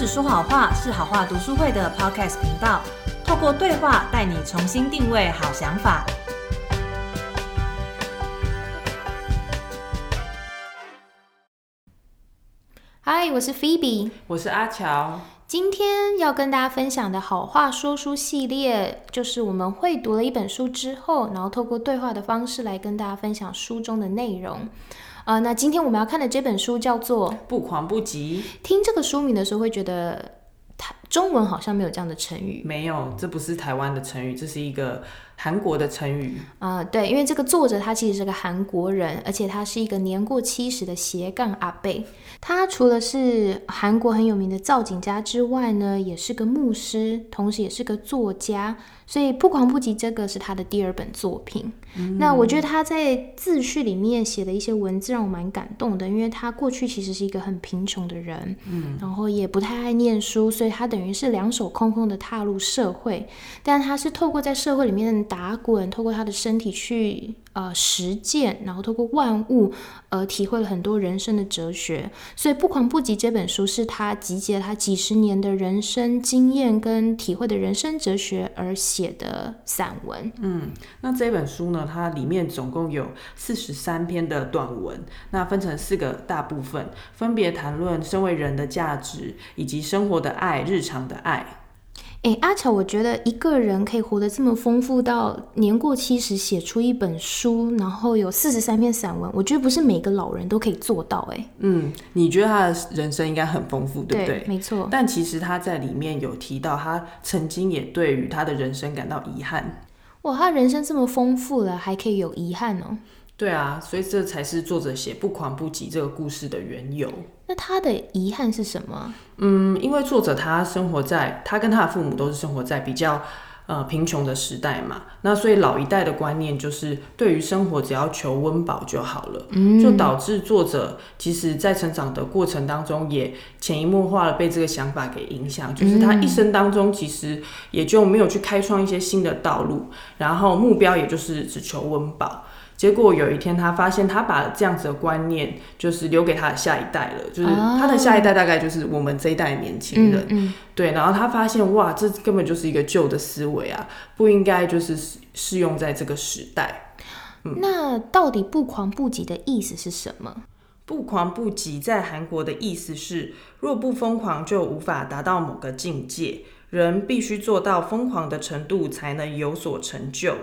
只说好话是好话读书会的 Podcast 频道，透过对话带你重新定位好想法。嗨，我是 Phoebe，我是阿乔。今天要跟大家分享的好话说书系列，就是我们会读了一本书之后，然后透过对话的方式来跟大家分享书中的内容。啊，那今天我们要看的这本书叫做《不狂不急》。听这个书名的时候，会觉得它中文好像没有这样的成语。没有，这不是台湾的成语，这是一个韩国的成语。啊，对，因为这个作者他其实是个韩国人，而且他是一个年过七十的斜杠阿贝。他除了是韩国很有名的造景家之外呢，也是个牧师，同时也是个作家。所以不狂不急，这个是他的第二本作品。那我觉得他在自序里面写的一些文字让我蛮感动的，因为他过去其实是一个很贫穷的人，嗯，然后也不太爱念书，所以他等等于是两手空空的踏入社会。但他是透过在社会里面打滚，透过他的身体去。呃，实践，然后透过万物，呃，体会了很多人生的哲学。所以，《不狂不急》这本书是他集结了他几十年的人生经验跟体会的人生哲学而写的散文。嗯，那这本书呢，它里面总共有四十三篇的短文，那分成四个大部分，分别谈论身为人的价值，以及生活的爱、日常的爱。哎，阿乔，我觉得一个人可以活得这么丰富，到年过七十写出一本书，然后有四十三篇散文，我觉得不是每个老人都可以做到。哎，嗯，你觉得他的人生应该很丰富，对不对？没错。但其实他在里面有提到，他曾经也对于他的人生感到遗憾。哇，他人生这么丰富了，还可以有遗憾哦。对啊，所以这才是作者写《不狂不急》这个故事的缘由。那他的遗憾是什么？嗯，因为作者他生活在他跟他的父母都是生活在比较呃贫穷的时代嘛，那所以老一代的观念就是对于生活只要求温饱就好了，就导致作者其实在成长的过程当中也潜移默化的被这个想法给影响，就是他一生当中其实也就没有去开创一些新的道路，然后目标也就是只求温饱。结果有一天，他发现他把这样子的观念就是留给他的下一代了，就是他的下一代大概就是我们这一代年轻人，对。然后他发现，哇，这根本就是一个旧的思维啊，不应该就是适用在这个时代。那到底不狂不急的意思是什么？不狂不急在韩国的意思是，若不疯狂就无法达到某个境界，人必须做到疯狂的程度才能有所成就。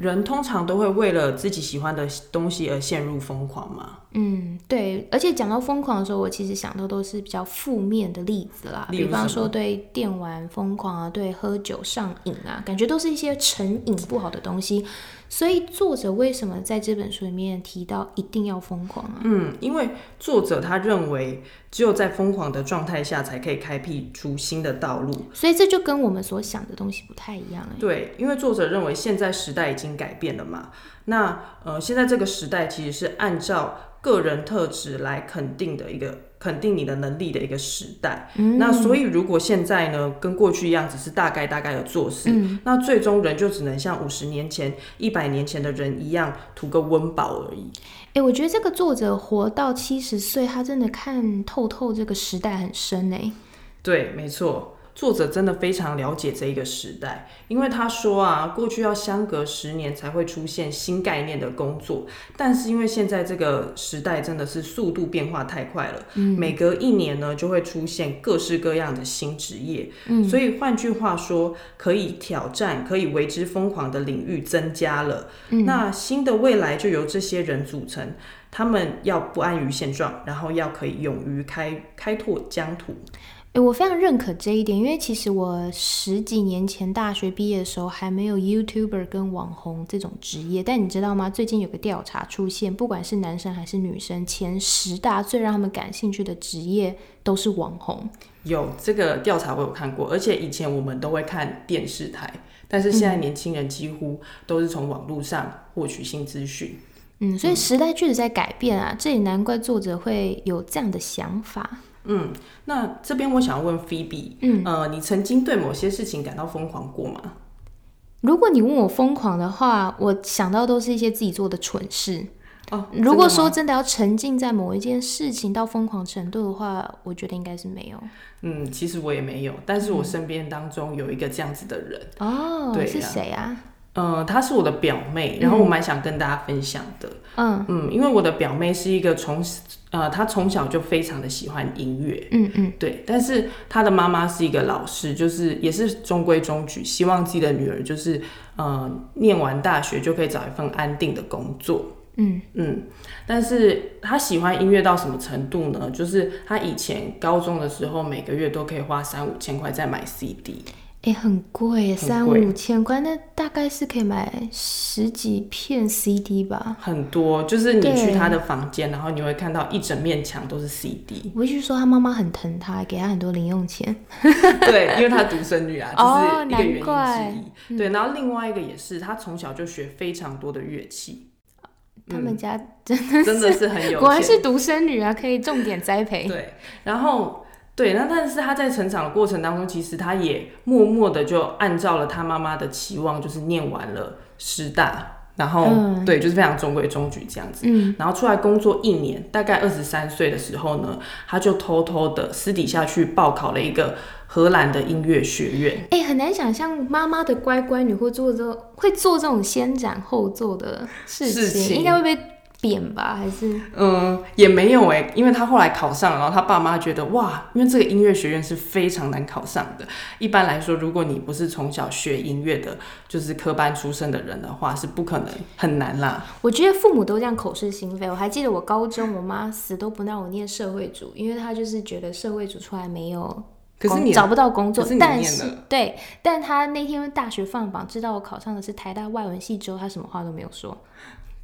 人通常都会为了自己喜欢的东西而陷入疯狂嘛？嗯，对。而且讲到疯狂的时候，我其实想到都是比较负面的例子啦，比方说对电玩疯狂啊，对喝酒上瘾啊，感觉都是一些成瘾不好的东西。所以作者为什么在这本书里面提到一定要疯狂啊？嗯，因为作者他认为只有在疯狂的状态下才可以开辟出新的道路。所以这就跟我们所想的东西不太一样哎。对，因为作者认为现在时代已经改变了嘛。那呃，现在这个时代其实是按照个人特质来肯定的一个。肯定你的能力的一个时代，那所以如果现在呢，跟过去一样，只是大概大概的做事，那最终人就只能像五十年前、一百年前的人一样，图个温饱而已。哎，我觉得这个作者活到七十岁，他真的看透透这个时代很深哎。对，没错。作者真的非常了解这一个时代，因为他说啊，过去要相隔十年才会出现新概念的工作，但是因为现在这个时代真的是速度变化太快了，每隔一年呢就会出现各式各样的新职业，所以换句话说，可以挑战、可以为之疯狂的领域增加了，那新的未来就由这些人组成，他们要不安于现状，然后要可以勇于开开拓疆土。哎，我非常认可这一点，因为其实我十几年前大学毕业的时候还没有 YouTuber 跟网红这种职业。但你知道吗？最近有个调查出现，不管是男生还是女生，前十大最让他们感兴趣的职业都是网红。有这个调查我有看过，而且以前我们都会看电视台，但是现在年轻人几乎都是从网络上获取新资讯。嗯，所以时代确实在改变啊，这也难怪作者会有这样的想法。嗯，那这边我想问菲比，嗯，呃，你曾经对某些事情感到疯狂过吗？如果你问我疯狂的话，我想到都是一些自己做的蠢事。哦，如果说真的要沉浸在某一件事情到疯狂程度的话，我觉得应该是没有。嗯，其实我也没有，但是我身边当中有一个这样子的人，哦，是对是谁啊？呃，她是我的表妹，然后我蛮想跟大家分享的。嗯嗯，因为我的表妹是一个从呃，她从小就非常的喜欢音乐，嗯嗯对，但是她的妈妈是一个老师，就是也是中规中矩，希望自己的女儿就是呃念完大学就可以找一份安定的工作。嗯嗯，但是她喜欢音乐到什么程度呢？就是她以前高中的时候，每个月都可以花三五千块在买 CD。哎、很贵耶，三五千块，那大概是可以买十几片 CD 吧。很多，就是你去他的房间，然后你会看到一整面墙都是 CD。我必须说，他妈妈很疼他，给他很多零用钱。对，因为他独生女啊，哦这是一个原因之一。对，然后另外一个也是，他从小就学非常多的乐器，他们家真的是很有。果然是独生女啊，可以重点栽培。对，然后对，那但是他在成长的过程当中，其实他也默默的就按照了他妈妈的期望，就是念完了师大。然后、嗯对，就是非常中规中矩这样子。嗯，然后出来工作一年，大概二十三岁的时候呢，他就偷偷的私底下去报考了一个荷兰的音乐学院。哎、很难想象妈妈的乖乖女会做这会做这种先斩后奏的事情，事情应该会被扁吧？还是嗯，也没有哎、因为他后来考上了，然后他爸妈觉得哇，因为这个音乐学院是非常难考上的。一般来说，如果你不是从小学音乐的，就是科班出身的人的话，是不可能很难啦。我觉得父母都这样口是心非。我还记得我高中，我妈死都不让我念社会组，因为她就是觉得社会组出来没有可是你找不到工作是，但是对，但他那天大学放榜，知道我考上的是台大外文系之后，他什么话都没有说。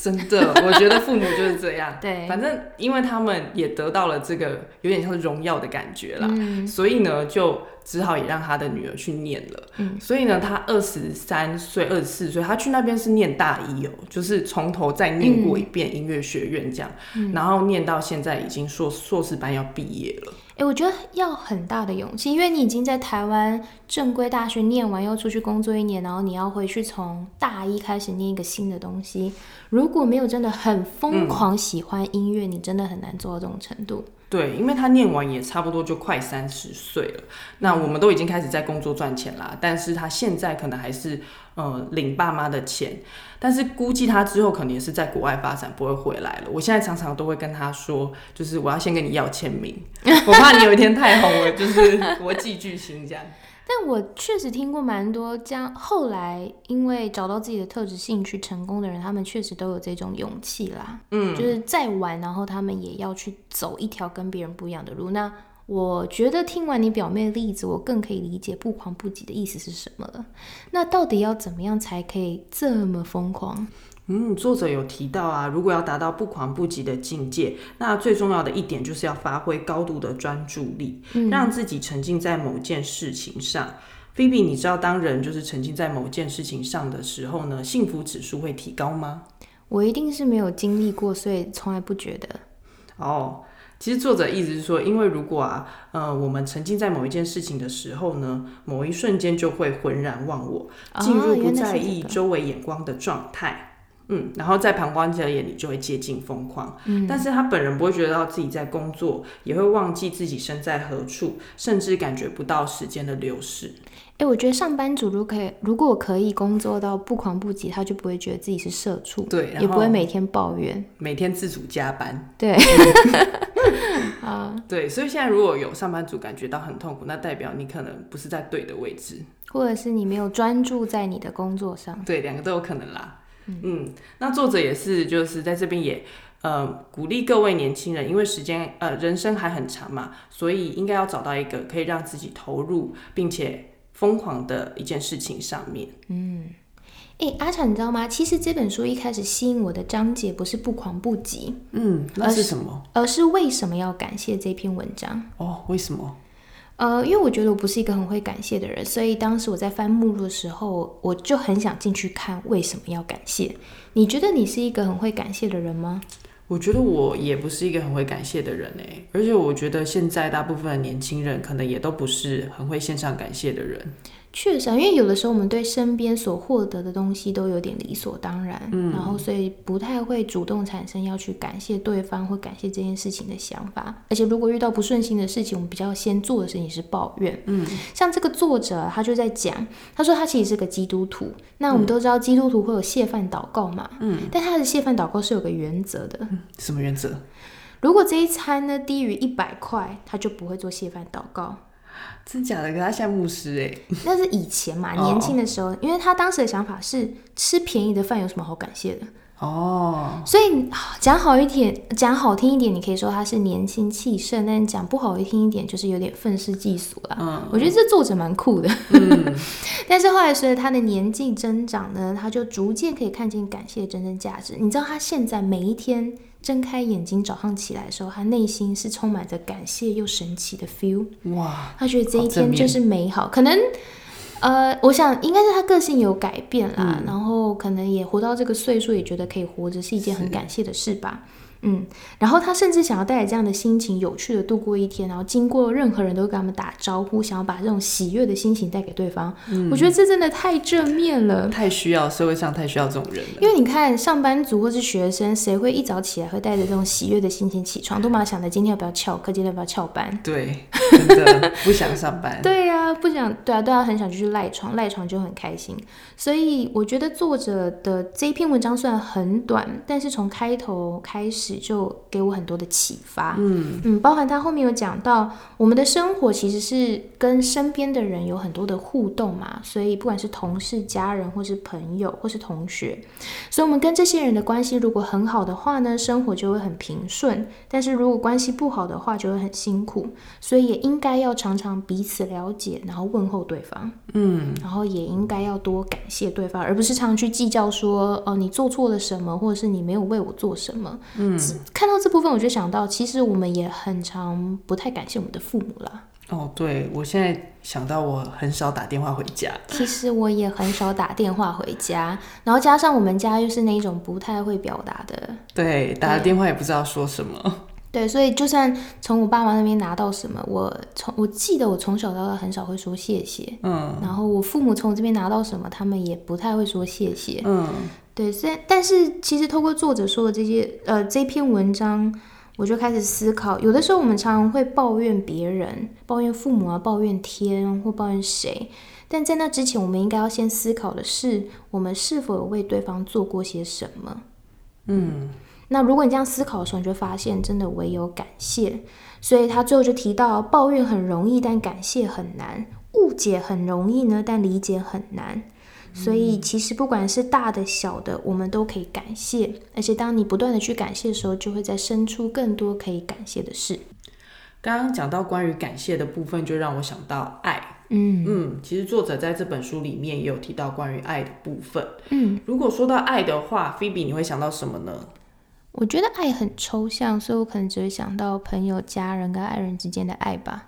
真的，我觉得父母就是这样。对反正因为他们也得到了这个有点像是荣耀的感觉啦，嗯所以呢，就只好也让他的女儿去念了。嗯所以呢，他二十三岁、二十四岁，他去那边是念大一哦，就是从头再念过一遍音乐学院这样，嗯然后念到现在已经硕硕士班要毕业了。哎、我觉得要很大的勇气，因为你已经在台湾正规大学念完，又出去工作一年，然后你要回去从大一开始念一个新的东西。如果没有真的很疯狂喜欢音乐，你真的很难做到这种程度。对，因为他念完也差不多就快三十岁了，那我们都已经开始在工作赚钱啦，但是他现在可能还是呃领爸妈的钱，但是估计他之后可能也是在国外发展，不会回来了。我现在常常都会跟他说，就是我要先跟你要签名，我怕你有一天太红了，就是国际巨星这样。但我确实听过蛮多将，后来因为找到自己的特质、兴趣成功的人，他们确实都有这种勇气啦。嗯，就是再晚，然后他们也要去走一条跟别人不一样的路。那我觉得听完你表妹的例子，我更可以理解不狂不急的意思是什么了。那到底要怎么样才可以这么疯狂？嗯，作者有提到啊，如果要达到不狂不急的境界，那最重要的一点就是要发挥高度的专注力，让自己沉浸在某件事情上。菲比，你知道当人就是沉浸在某件事情上的时候呢，幸福指数会提高吗？我一定是没有经历过，所以从来不觉得。哦，其实作者意思是说，因为如果啊，呃，我们沉浸在某一件事情的时候呢，某一瞬间就会浑然忘我，进入不在意周围眼光的状态。嗯，然后在旁观者眼里就会接近疯狂，嗯，但是他本人不会觉得到自己在工作，也会忘记自己身在何处，甚至感觉不到时间的流逝。哎、我觉得上班族如果可以，如果可以工作到不狂不急，他就不会觉得自己是社畜，对，然也不会每天抱怨。每天自主加班，对，啊，对，所以现在如果有上班族感觉到很痛苦，那代表你可能不是在对的位置。或者是你没有专注在你的工作上。对，两个都有可能啦。嗯那作者也是，就是在这边也呃鼓励各位年轻人，因为时间呃人生还很长嘛，所以应该要找到一个可以让自己投入并且疯狂的一件事情上面。嗯哎、阿长，你知道吗？其实这本书一开始吸引我的章节不是不狂不急，嗯，那是什么？而是为什么要感谢这篇文章。哦，为什么？呃，因为我觉得我不是一个很会感谢的人，所以当时我在翻目录的时候，我就很想进去看为什么要感谢。你觉得你是一个很会感谢的人吗？我觉得我也不是一个很会感谢的人诶，而且我觉得现在大部分的年轻人可能也都不是很会线上感谢的人。确实啊，因为有的时候我们对身边所获得的东西都有点理所当然，嗯，然后所以不太会主动产生要去感谢对方或感谢这件事情的想法。而且如果遇到不顺心的事情，我们比较先做的事情是抱怨。嗯，像这个作者他就在讲，他说他其实是个基督徒。那我们都知道基督徒会有谢饭祷告嘛，嗯，但他的谢饭祷告是有个原则的。什么原则？如果这一餐呢低于一百块，他就不会做谢饭祷告。真假的？可他现在牧师哎，那是以前嘛，年轻的时候，因为他当时的想法是吃便宜的饭有什么好感谢的哦。所以讲好一点，讲好听一点，你可以说他是年轻气盛；但讲不好听一点，就是有点愤世嫉俗了。嗯，我觉得这作者蛮酷的。嗯，但是后来随着他的年纪增长呢，他就逐渐可以看见感谢的真正价值。你知道他现在每一天。睁开眼睛，早上起来的时候，他内心是充满着感谢又神奇的 feel。哇！他觉得这一天就是美好。可能，呃，我想应该是他个性有改变啦，然后可能也活到这个岁数，也觉得可以活着是一件很感谢的事吧。嗯，然后他甚至想要带着这样的心情，有趣的度过一天，然后经过任何人都跟他们打招呼，想要把这种喜悦的心情带给对方。嗯，我觉得这真的太正面了，太需要社会上太需要这种人了。因为你看，上班族或是学生，谁会一早起来会带着这种喜悦的心情起床？都嘛想着今天要不要翘课，今天要不要翘班？对，真的不想上班。对呀，不想，对啊，对啊，很想就去赖床，赖床就很开心。所以我觉得作者的这一篇文章虽然很短，但是从开头开始。就给我很多的启发，嗯嗯，包含他后面有讲到，我们的生活其实是跟身边的人有很多的互动嘛，所以不管是同事、家人，或是朋友，或是同学，所以我们跟这些人的关系如果很好的话呢，生活就会很平顺；但是如果关系不好的话，就会很辛苦。所以也应该要常常彼此了解，然后问候对方，嗯，然后也应该要多感谢对方，而不是常去计较说，哦，你做错了什么，或者是你没有为我做什么，嗯。看到这部分，我就想到，其实我们也很常不太感谢我们的父母啦。哦，对，我现在想到，我很少打电话回家。其实我也很少打电话回家，然后加上我们家又是那种不太会表达的。对，打了电话也不知道说什么。对，所以就算从我爸妈那边拿到什么，我从我记得我从小到大很少会说谢谢。嗯。然后我父母从我这边拿到什么，他们也不太会说谢谢。嗯。对，虽然但是其实透过作者说的这些呃这篇文章，我就开始思考，有的时候我们常常会抱怨别人，抱怨父母啊，抱怨天或抱怨谁，但在那之前，我们应该要先思考的是，我们是否有为对方做过些什么？嗯，那如果你这样思考的时候，你就发现真的唯有感谢。所以他最后就提到，抱怨很容易，但感谢很难；误解很容易呢，但理解很难。所以，其实不管是大的、小的，我们都可以感谢。而且，当你不断的去感谢的时候，就会再生出更多可以感谢的事。刚刚讲到关于感谢的部分，就让我想到爱。嗯嗯，其实作者在这本书里面也有提到关于爱的部分。嗯，如果说到爱的话，菲比，你会想到什么呢？我觉得爱很抽象，所以我可能只会想到朋友、家人跟爱人之间的爱吧。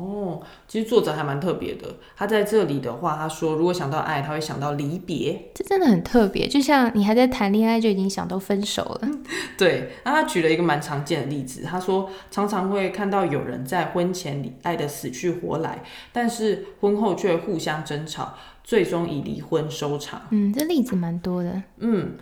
哦，其实作者还蛮特别的。他在这里的话，他说如果想到爱，他会想到离别。这真的很特别，就像你还在谈恋爱就已经想到分手了。对，那他举了一个蛮常见的例子，他说常常会看到有人在婚前里爱的死去活来，但是婚后却互相争吵，最终以离婚收场。嗯，这例子蛮多的。嗯。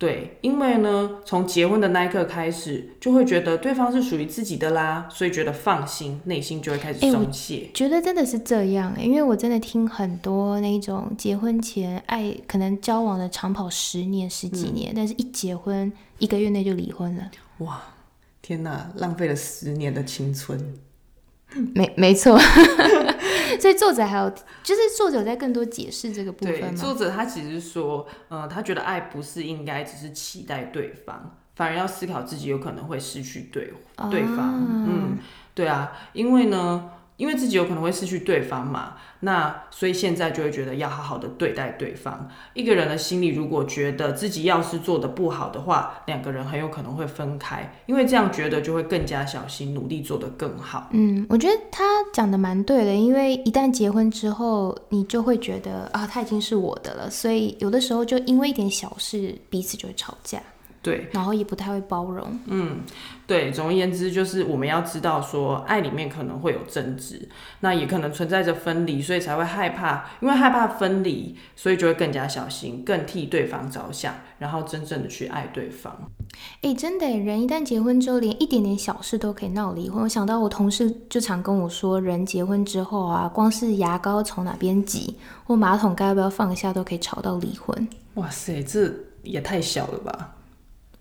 对，因为呢，从结婚的那一刻开始，就会觉得对方是属于自己的啦，所以觉得放心，内心就会开始松懈。觉得真的是这样，因为我真的听很多那种结婚前爱可能交往的长跑十年、十几年，但是一结婚一个月内就离婚了。哇，天哪，浪费了十年的青春。没没错。所以作者还有，就是作者在更多解释这个部分吗？作者他其实说，呃，他觉得爱不是应该只是期待对方，反而要思考自己有可能会失去对对方。嗯，对啊，因为呢。因为自己有可能会失去对方嘛，那所以现在就会觉得要好好的对待对方。一个人的心里如果觉得自己要是做的不好的话，两个人很有可能会分开，因为这样觉得就会更加小心，努力做得更好。嗯，我觉得他讲的蛮对的，因为一旦结婚之后，你就会觉得啊，他已经是我的了，所以有的时候就因为一点小事，彼此就会吵架。对，然后也不太会包容。嗯，对，总而言之，就是我们要知道说，爱里面可能会有争执，那也可能存在着分离，所以才会害怕，因为害怕分离，所以就会更加小心，更替对方着想，然后真正的去爱对方。哎，真的，人一旦结婚之后，连一点点小事都可以闹离婚。我想到我同事就常跟我说，人结婚之后啊，光是牙膏从哪边挤，或马桶盖要不要放下，都可以吵到离婚。哇塞，这也太小了吧！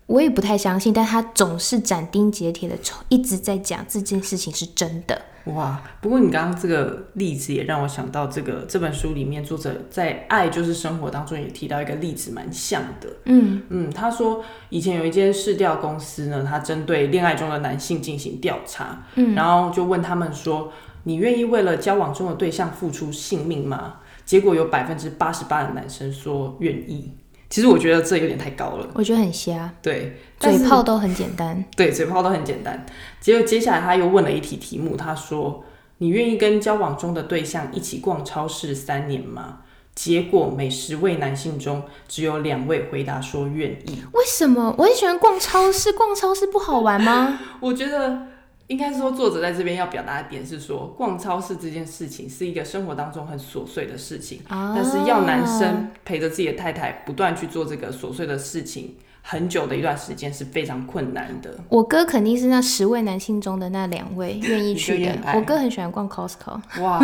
我也不太相信，但他总是斩钉截铁的一直在讲这件事情是真的。哇！不过你刚刚这个例子也让我想到，这个这本书里面作者在《爱就是生活》当中也提到一个例子，蛮像的。嗯嗯，他说以前有一间市调公司呢，他针对恋爱中的男性进行调查，嗯，然后就问他们说：“你愿意为了交往中的对象付出性命吗？”结果有百分之八十八的男生说愿意。其实我觉得这有点太高了，我觉得很瞎。对，嘴炮都很简单。对，嘴炮都很简单。结果接下来他又问了一题题目，他说：“你愿意跟交往中的对象一起逛超市三年吗？”结果每十位男性中只有两位回答说愿意。为什么？我很喜欢逛超市，逛超市不好玩吗？我觉得。应该说，作者在这边要表达的点是说，逛超市这件事情是一个生活当中很琐碎的事情，但是要男生陪着自己的太太不断去做这个琐碎的事情，很久的一段时间是非常困难的。我哥肯定是那十位男性中的那两位 愿意去的。我哥很喜欢逛 Costco。哇，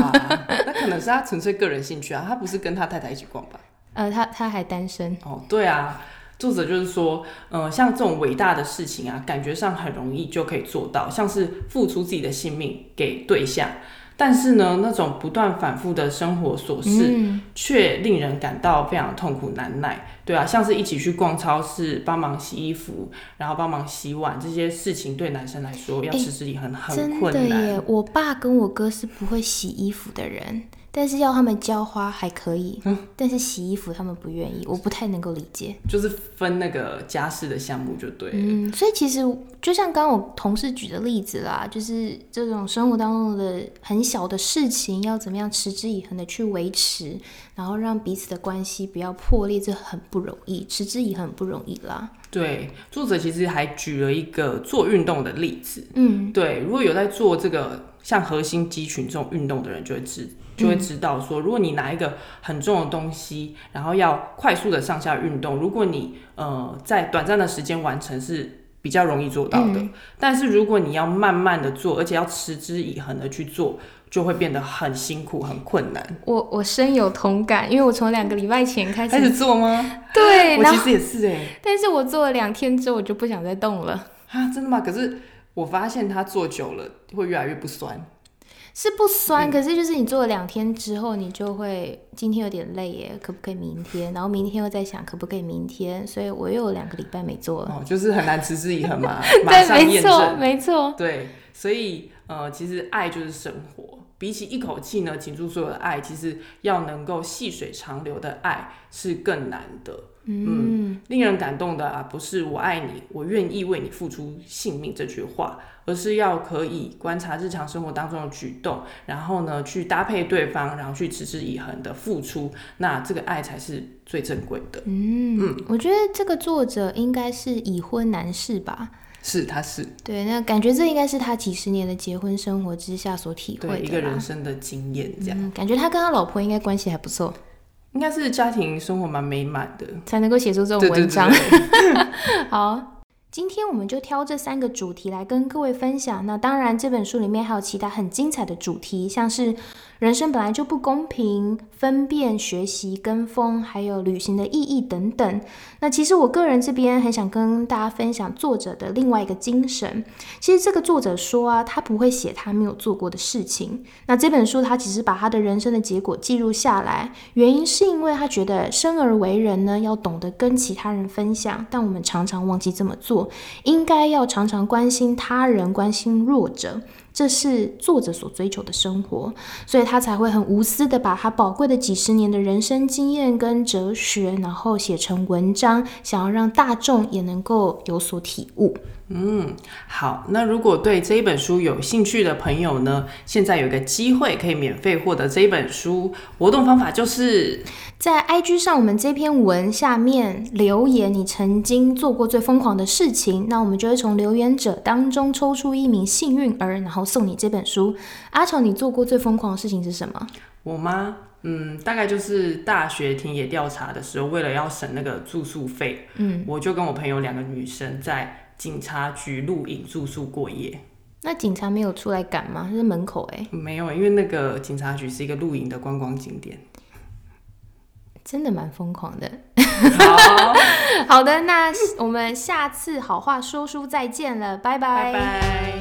那可能是他纯粹个人兴趣啊，他不是跟他太太一起逛吧？呃，他他还单身。哦，对啊。作者就是说，呃，像这种伟大的事情啊，感觉上很容易就可以做到，像是付出自己的性命给对象。但是呢，那种不断反复的生活琐事，却令人感到非常痛苦难耐。对啊，像是一起去逛超市、帮忙洗衣服，然后帮忙洗碗这些事情，对男生来说要持之以恒很困难。真的耶，我爸跟我哥是不会洗衣服的人。但是要他们浇花还可以，但是洗衣服他们不愿意，我不太能够理解。就是分那个家事的项目就对。嗯，所以其实就像刚刚我同事举的例子啦，就是这种生活当中的很小的事情，要怎么样持之以恒的去维持，然后让彼此的关系不要破裂，这很不容易，持之以恒不容易啦。对，作者其实还举了一个做运动的例子。嗯，对，如果有在做这个像核心肌群这种运动的人，就会知。就会知道说，如果你拿一个很重的东西，然后要快速的上下运动，如果你呃在短暂的时间完成是比较容易做到的，但是如果你要慢慢的做，而且要持之以恒的去做，就会变得很辛苦、很困难。我我深有同感，因为我从两个礼拜前开始开始做吗？对，我其实也是哎，但是我做了两天之后，我就不想再动了啊！真的吗？可是我发现它做久了会越来越不酸。是不酸，可是就是你做了两天之后，你就会今天有点累耶，可不可以明天？然后明天又在想可不可以明天，所以我又有两个礼拜没做了。哦，就是很难持之以恒嘛。对，没错，没错。对，所以呃，其实爱就是生活。比起一口气呢倾注所有的爱，其实要能够细水长流的爱是更难的。嗯，令人感动的啊，不是我爱你，我愿意为你付出性命这句话，而是要可以观察日常生活当中的举动，然后呢去搭配对方，然后去持之以恒的付出，那这个爱才是最珍贵的。嗯嗯，我觉得这个作者应该是已婚男士吧。是，他是。对，那感觉这应该是他几十年的结婚生活之下所体会的一个人生的经验，这样。感觉他跟他老婆应该关系还不错，应该是家庭生活蛮美满的，才能够写出这种文章。好。今天我们就挑这三个主题来跟各位分享。那当然，这本书里面还有其他很精彩的主题，像是人生本来就不公平、分辨、学习、跟风，还有旅行的意义等等。那其实我个人这边很想跟大家分享作者的另外一个精神。其实这个作者说啊，他不会写他没有做过的事情。那这本书他只是把他的人生的结果记录下来，原因是因为他觉得生而为人呢，要懂得跟其他人分享，但我们常常忘记这么做。应该要常常关心他人，关心弱者。这是作者所追求的生活，所以他才会很无私的把他宝贵的几十年的人生经验跟哲学，然后写成文章，想要让大众也能够有所体悟。嗯，好，那如果对这一本书有兴趣的朋友呢，现在有一个机会可以免费获得这一本书，活动方法就是在 IG 上我们这篇文下面留言，你曾经做过最疯狂的事情，那我们就会从留言者当中抽出一名幸运儿，然后送你这本书。阿丑，你做过最疯狂的事情是什么？我吗？嗯，大概就是大学田野调查的时候，为了要省那个住宿费，嗯，我就跟我朋友两个女生在。警察局录影住宿过夜，那警察没有出来赶吗？是门口哎，没有，因为那个警察局是一个露营的观光景点，真的蛮疯狂的。好 好的，那我们下次好话说书再见了，拜拜拜拜。